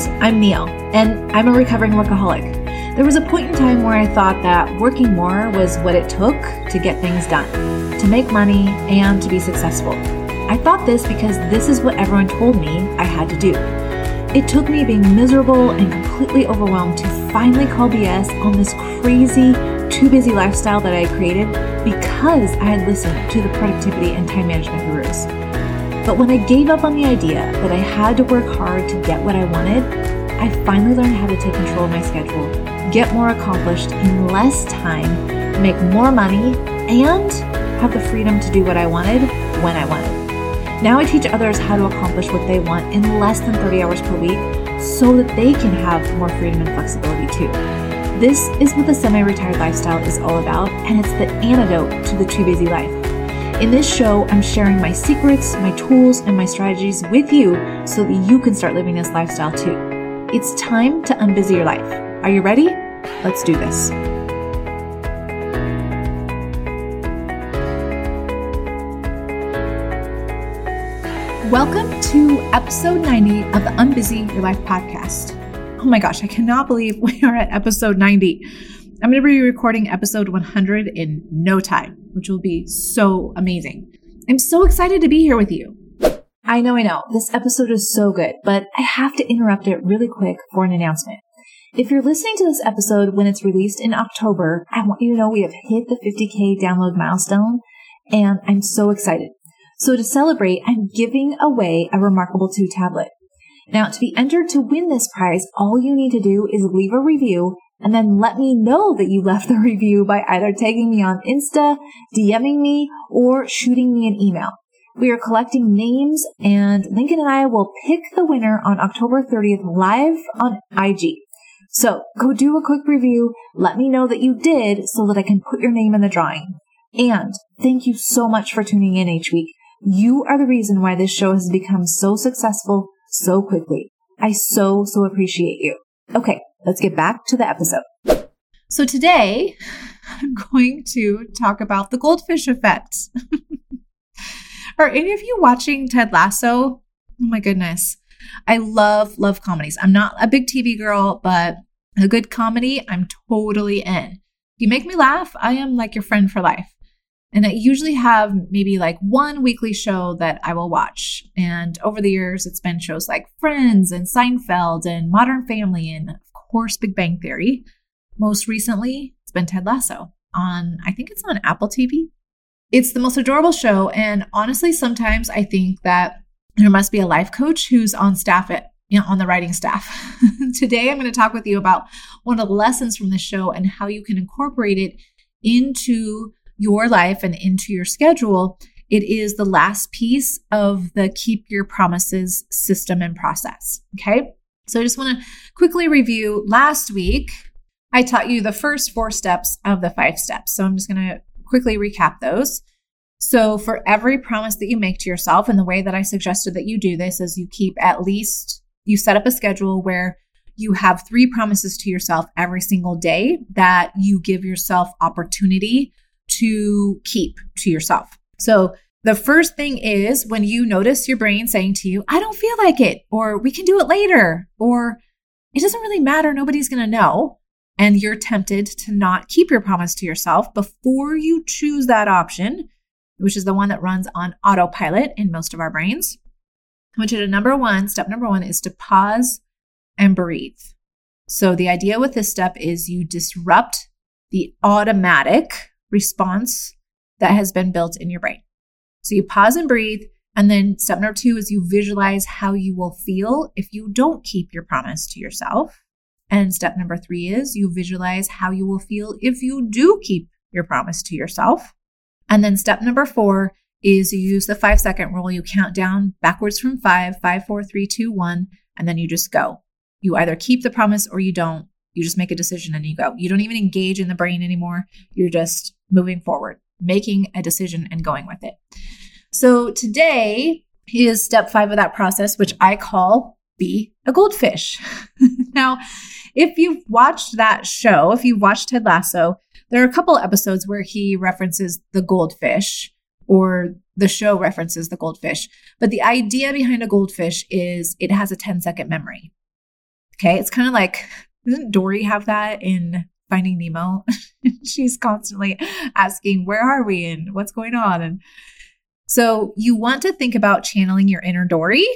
friend, I'm Neil, and I'm a recovering workaholic. There was a point in time where I thought that working more was what it took to get things done, to make money, and to be successful. I thought this because this is what everyone told me I had to do. It took me being miserable and completely overwhelmed to finally call BS on this crazy, too busy lifestyle that I created because I had listened to the productivity and time management gurus. But when I gave up on the idea that I had to work hard to get what I wanted, I finally learned how to take control of my schedule, get more accomplished in less time, make more money, and have the freedom to do what I wanted when I wanted. Now I teach others how to accomplish what they want in less than 30 hours per week so that they can have more freedom and flexibility too. This is what the semi retired lifestyle is all about, and it's the antidote to the too busy life. In this show, I'm sharing my secrets, my tools, and my strategies with you so that you can start living this lifestyle too. It's time to unbusy your life. Are you ready? Let's do this. Welcome to episode 90 of the Unbusy Your Life podcast. Oh my gosh, I cannot believe we are at episode 90. I'm going to be recording episode 100 in no time, which will be so amazing. I'm so excited to be here with you. I know, I know, this episode is so good, but I have to interrupt it really quick for an announcement. If you're listening to this episode when it's released in October, I want you to know we have hit the 50K download milestone, and I'm so excited. So to celebrate, I'm giving away a Remarkable 2 tablet. Now, to be entered to win this prize, all you need to do is leave a review and then let me know that you left the review by either tagging me on Insta, DMing me, or shooting me an email. We are collecting names and Lincoln and I will pick the winner on October 30th live on IG. So go do a quick review. Let me know that you did so that I can put your name in the drawing. And thank you so much for tuning in each week. You are the reason why this show has become so successful so quickly. I so, so appreciate you. Okay, let's get back to the episode. So today, I'm going to talk about the goldfish effect. are any of you watching Ted Lasso? Oh my goodness. I love, love comedies. I'm not a big TV girl, but a good comedy, I'm totally in. You make me laugh, I am like your friend for life. And I usually have maybe like one weekly show that I will watch. And over the years, it's been shows like Friends and Seinfeld and Modern Family and, of course, Big Bang Theory. Most recently, it's been Ted Lasso on, I think it's on Apple TV. It's the most adorable show. And honestly, sometimes I think that there must be a life coach who's on staff at you know, on the writing staff. Today, I'm going to talk with you about one of the lessons from the show and how you can incorporate it into your life and into your schedule, it is the last piece of the keep your promises system and process. Okay. So I just want to quickly review last week. I taught you the first four steps of the five steps. So I'm just going to quickly recap those. So for every promise that you make to yourself, and the way that I suggested that you do this is you keep at least, you set up a schedule where you have three promises to yourself every single day that you give yourself opportunity to keep to yourself. So the first thing is when you notice your brain saying to you, I don't feel like it, or we can do it later, or it doesn't really matter, nobody's going to know. And you're tempted to not keep your promise to yourself before you choose that option, which is the one that runs on autopilot in most of our brains. I want you to number one, step number one is to pause and breathe. So the idea with this step is you disrupt the automatic response that has been built in your brain. So you pause and breathe. And then step number two is you visualize how you will feel if you don't keep your promise to yourself. And step number three is you visualize how you will feel if you do keep your promise to yourself. And then step number four is you use the five second rule. You count down backwards from five, five, four, three, two, one, and then you just go. You either keep the promise or you don't. You just make a decision and you go. You don't even engage in the brain anymore. You're just moving forward, making a decision and going with it. So today is step five of that process, which I call be a goldfish. now, if you've watched that show, if you've watched Ted Lasso, there are a couple episodes where he references the goldfish or the show references the goldfish. But the idea behind a goldfish is it has a 10 second memory. Okay. It's kind of like, doesn't Dory have that in Finding Nemo? She's constantly asking, where are we and what's going on? And so you want to think about channeling your inner Dory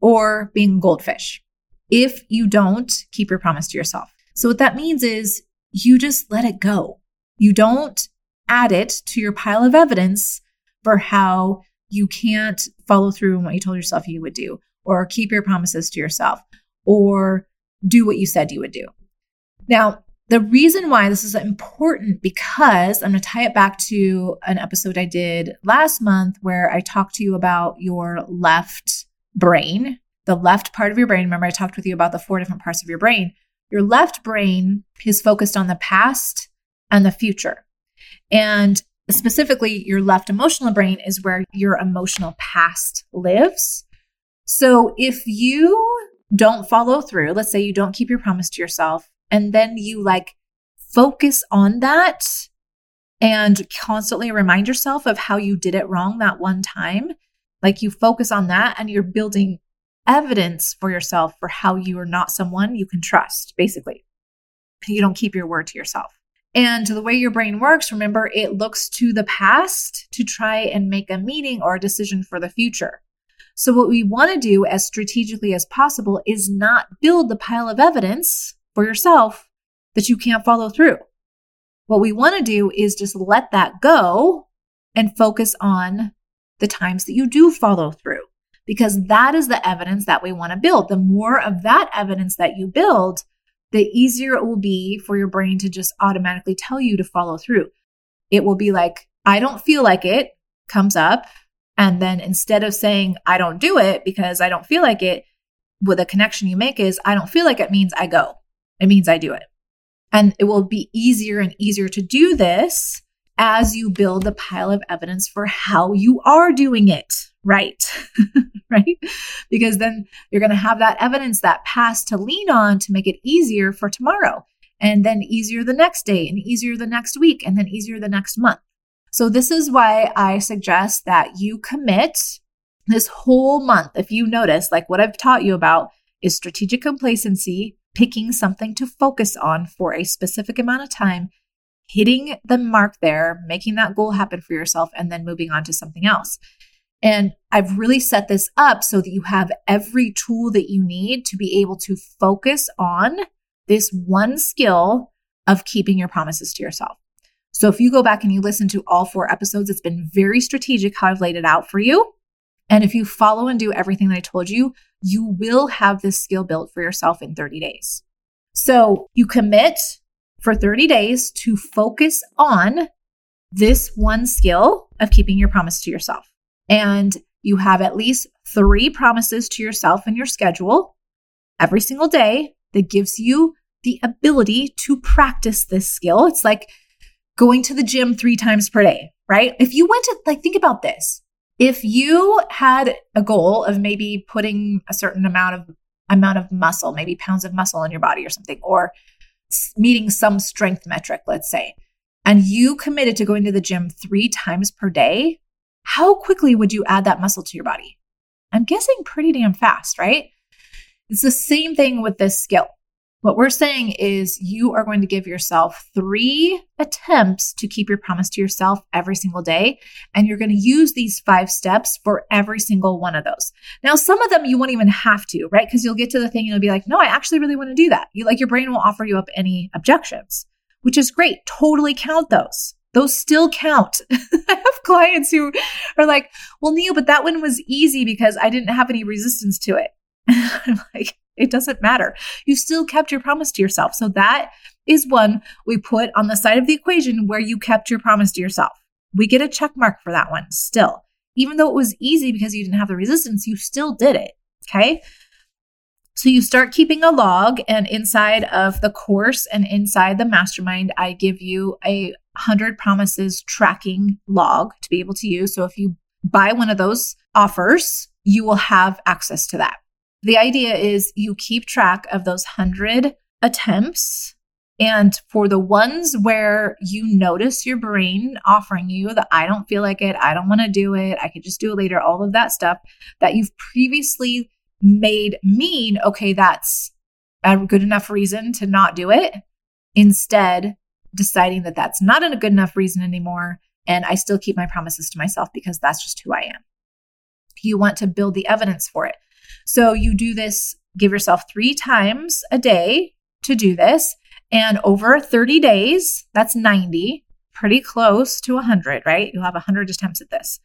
or being goldfish. If you don't, keep your promise to yourself. So what that means is you just let it go. You don't add it to your pile of evidence for how you can't follow through on what you told yourself you would do, or keep your promises to yourself, or do what you said you would do. Now, the reason why this is important because I'm going to tie it back to an episode I did last month where I talked to you about your left brain, the left part of your brain. Remember, I talked with you about the four different parts of your brain. Your left brain is focused on the past and the future. And specifically, your left emotional brain is where your emotional past lives. So if you don't follow through, let's say you don't keep your promise to yourself, and then you like focus on that and constantly remind yourself of how you did it wrong that one time. Like you focus on that and you're building evidence for yourself for how you are not someone you can trust, basically. You don't keep your word to yourself. And the way your brain works, remember, it looks to the past to try and make a meaning or a decision for the future. So, what we want to do as strategically as possible is not build the pile of evidence for yourself that you can't follow through. What we want to do is just let that go and focus on the times that you do follow through, because that is the evidence that we want to build. The more of that evidence that you build, the easier it will be for your brain to just automatically tell you to follow through. It will be like, I don't feel like it comes up. And then instead of saying, I don't do it because I don't feel like it, with a connection you make is, I don't feel like it means I go. It means I do it. And it will be easier and easier to do this as you build the pile of evidence for how you are doing it right. right? Because then you're going to have that evidence, that past to lean on to make it easier for tomorrow, and then easier the next day, and easier the next week, and then easier the next month. So, this is why I suggest that you commit this whole month. If you notice, like what I've taught you about is strategic complacency, picking something to focus on for a specific amount of time, hitting the mark there, making that goal happen for yourself, and then moving on to something else. And I've really set this up so that you have every tool that you need to be able to focus on this one skill of keeping your promises to yourself. So if you go back and you listen to all four episodes, it's been very strategic how I've laid it out for you. And if you follow and do everything that I told you, you will have this skill built for yourself in 30 days. So you commit for 30 days to focus on this one skill of keeping your promise to yourself. And you have at least three promises to yourself in your schedule every single day that gives you the ability to practice this skill. It's like going to the gym three times per day, right? If you went to, like, think about this if you had a goal of maybe putting a certain amount of amount of muscle, maybe pounds of muscle in your body or something, or meeting some strength metric, let's say, and you committed to going to the gym three times per day, how quickly would you add that muscle to your body? I'm guessing pretty damn fast, right? It's the same thing with this skill. What we're saying is you are going to give yourself three attempts to keep your promise to yourself every single day. And you're going to use these five steps for every single one of those. Now, some of them you won't even have to, right? Because you'll get to the thing and you'll be like, no, I actually really want to do that. You like your brain will offer you up any objections, which is great. Totally count those. Those still count. I have clients who are like, well, Neil, but that one was easy because I didn't have any resistance to it. I'm like, it doesn't matter. You still kept your promise to yourself. So that is one we put on the side of the equation where you kept your promise to yourself. We get a check mark for that one still. Even though it was easy because you didn't have the resistance, you still did it. Okay. So you start keeping a log, and inside of the course and inside the mastermind, I give you a 100 promises tracking log to be able to use. So if you buy one of those offers, you will have access to that. The idea is you keep track of those 100 attempts. And for the ones where you notice your brain offering you that I don't feel like it, I don't want to do it, I could just do it later, all of that stuff that you've previously made mean, okay, that's a good enough reason to not do it. Instead, deciding that that's not a good enough reason anymore. And I still keep my promises to myself because that's just who I am. You want to build the evidence for it. So you do this, give yourself three times a day to do this. And over 30 days, that's 90, pretty close to 100, right? You'll have 100 attempts at this.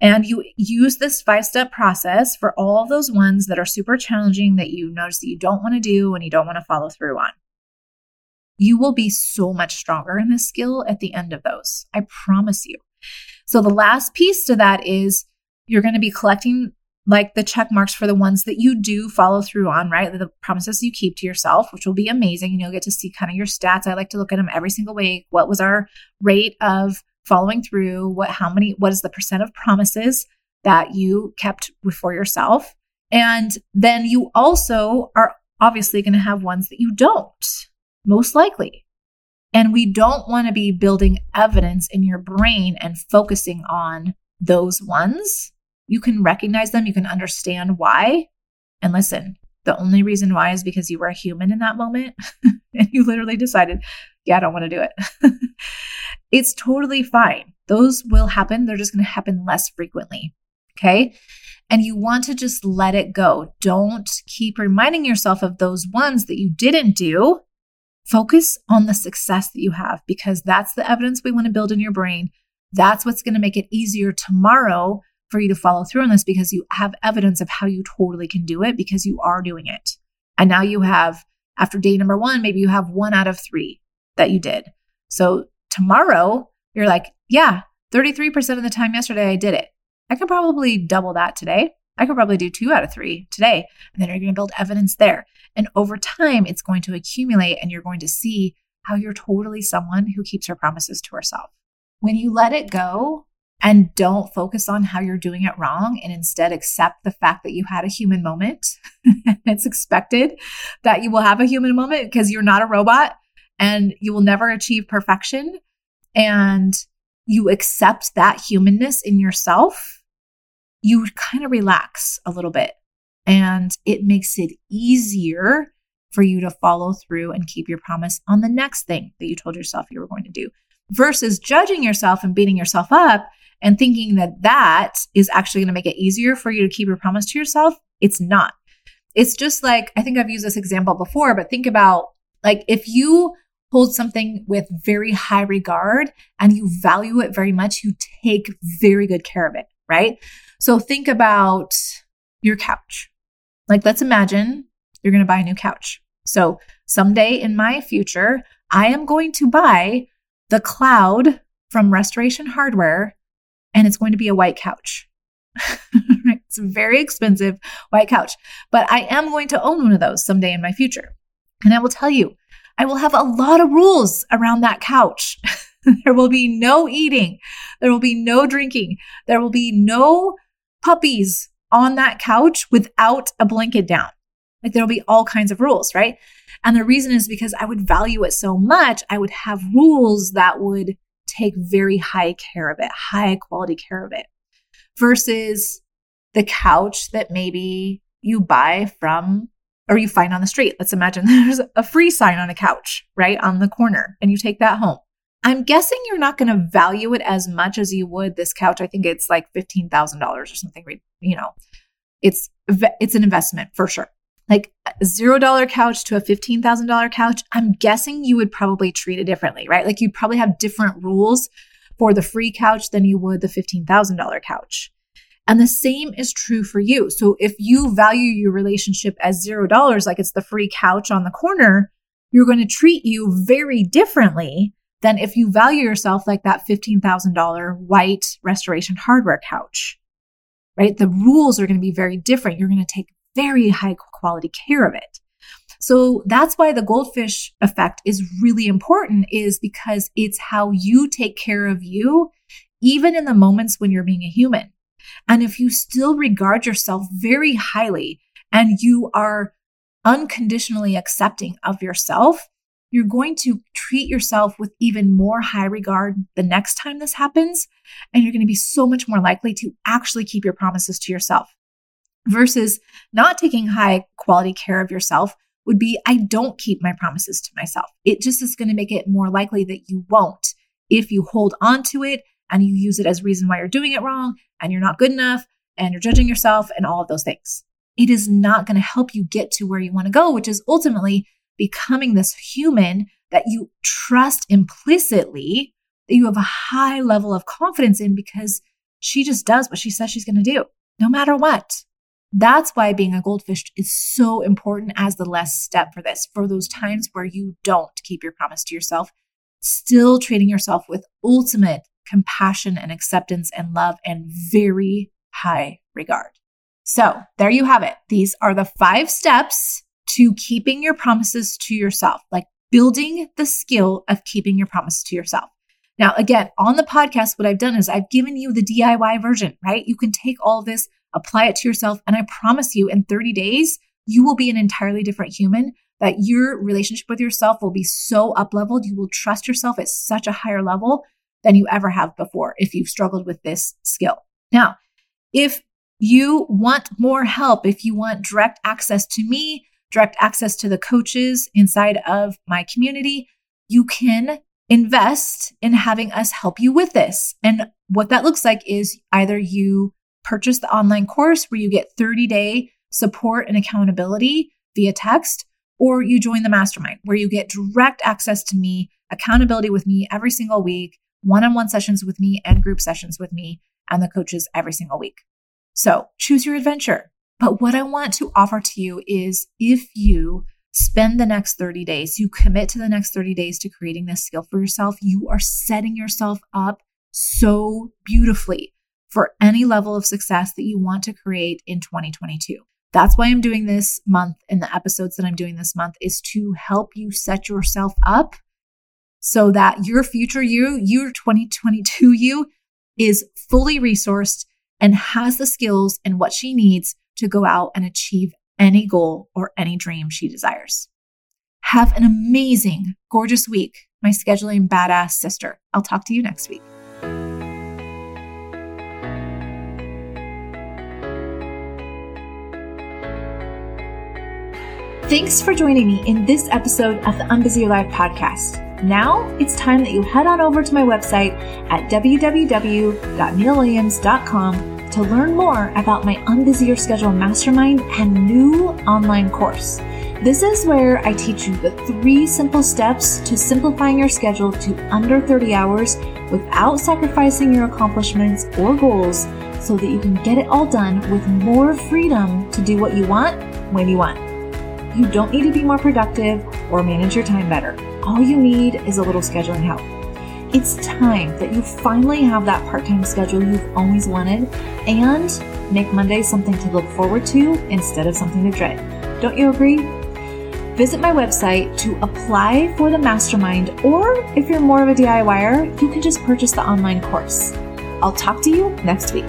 And you use this five step process for all of those ones that are super challenging that you notice that you don't want to do and you don't want to follow through on. You will be so much stronger in this skill at the end of those. I promise you. So the last piece to that is you're going to be collecting like the check marks for the ones that you do follow through on, right? The promises you keep to yourself, which will be amazing. And you'll get to see kind of your stats. I like to look at them every single week. What was our rate of following through? What, how many, what is the percent of promises that you kept for yourself? And then you also are obviously going to have ones that you don't, most likely. And we don't want to be building evidence in your brain and focusing on those ones you can recognize them, you can understand why. And listen, the only reason why is because you were a human in that moment and you literally decided, yeah, I don't want to do it. it's totally fine. Those will happen. They're just going to happen less frequently. Okay. And you want to just let it go. Don't keep reminding yourself of those ones that you didn't do. Focus on the success that you have because that's the evidence we want to build in your brain. That's what's going to make it easier tomorrow for you to follow through on this because you have evidence of how you totally can do it because you are doing it. And now you have, after day number one, maybe you have one out of three that you did. So tomorrow, you're like, yeah, 33% of the time yesterday I did it. I could probably double that today. I could probably do two out of three today. And then you're going to build evidence there. And over time, it's going to accumulate and you're going to see how you're totally someone who keeps her promises to herself. When you let it go, and don't focus on how you're doing it wrong and instead accept the fact that you had a human moment. it's expected that you will have a human moment because you're not a robot and you will never achieve perfection. And you accept that humanness in yourself, you kind of relax a little bit and it makes it easier for you to follow through and keep your promise on the next thing that you told yourself you were going to do versus judging yourself and beating yourself up and thinking that that is actually going to make it easier for you to keep your promise to yourself, it's not. It's just like, I think I've used this example before, but think about like if you hold something with very high regard and you value it very much, you take very good care of it, right? So think about your couch. Like, let's imagine you're going to buy a new couch. So someday in my future, I am going to buy the cloud from Restoration Hardware and it's going to be a white couch. it's a very expensive white couch, but I am going to own one of those someday in my future. And I will tell you, I will have a lot of rules around that couch. there will be no eating. There will be no drinking. There will be no puppies on that couch without a blanket down. Like there'll be all kinds of rules, right? And the reason is because I would value it so much, I would have rules that would take very high care of it, high quality care of it, versus the couch that maybe you buy from or you find on the street. Let's imagine there's a free sign on a couch, right? On the corner, and you take that home. I'm guessing you're not going to value it as much as you would this couch. I think it's like $15,000 or something, you know. It's it's an investment for sure like zero dollar couch to a $15,000 couch, I'm guessing you would probably treat it differently, right? Like you'd probably have different rules for the free couch than you would the $15,000 couch. And the same is true for you. So if you value your relationship as zero dollars, like it's the free couch on the corner, you're going to treat you very differently than if you value yourself like that $15,000 white restoration hardware couch, right? The rules are going to be very different. You're going to take very high quality care of it. So that's why the goldfish effect is really important is because it's how you take care of you, even in the moments when you're being a human. And if you still regard yourself very highly and you are unconditionally accepting of yourself, you're going to treat yourself with even more high regard the next time this happens. And you're going to be so much more likely to actually keep your promises to yourself versus not taking high quality care of yourself, would be I don't keep my promises to myself. It just is going to make it more likely that you won't if you hold on to it and you use it as reason why you're doing it wrong and you're not good enough and you're judging yourself and all of those things. It is not going to help you get to where you want to go, which is ultimately becoming this human that you trust implicitly, that you have a high level of confidence in because she just does what she says she's going to do, no matter what. That's why being a goldfish is so important as the last step for this, for those times where you don't keep your promise to yourself, still treating yourself with ultimate compassion and acceptance and love and very high regard. So there you have it. These are the five steps to keeping your promises to yourself, like building the skill of keeping your promise to yourself. Now, again, on the podcast, what I've done is I've given you the DIY version, right? You can take all this, apply it to yourself, and I promise you in 30 days, you will be an entirely different human, that your relationship with yourself will be so up leveled. You will trust yourself at such a higher level than you ever have before if you've struggled with this skill. Now, if you want more help, if you want direct access to me, direct access to the coaches inside of my community, you can invest in having us help you with this. And what that looks like is either you purchase the online course where you get 30 day support and accountability via text, or you join the mastermind where you get direct access to me, accountability with me every single week, one on one sessions with me, and group sessions with me and the coaches every single week. So choose your adventure. But what I want to offer to you is if you spend the next 30 days, you commit to the next 30 days to creating this skill for yourself, you are setting yourself up so beautifully for any level of success that you want to create in 2022. That's why I'm doing this month and the episodes that I'm doing this month is to help you set yourself up so that your future you, your 2022 you is fully resourced and has the skills and what she needs to go out and achieve any goal or any dream she desires. Have an amazing, gorgeous week, my scheduling badass sister. I'll talk to you next week. Thanks for joining me in this episode of the Unbusy Your Life podcast. Now it's time that you head on over to my website at www.neilwilliams.com to learn more about my Unbusy Your Schedule Mastermind and new online course. This is where I teach you the three simple steps to simplifying your schedule to under 30 hours without sacrificing your accomplishments or goals so that you can get it all done with more freedom to do what you want when you want. You don't need to be more productive or manage your time better. All you need is a little scheduling help. It's time that you finally have that part time schedule you've always wanted and make Monday something to look forward to instead of something to dread. Don't you agree? Visit my website to apply for the mastermind, or if you're more of a DIYer, you can just purchase the online course. I'll talk to you next week.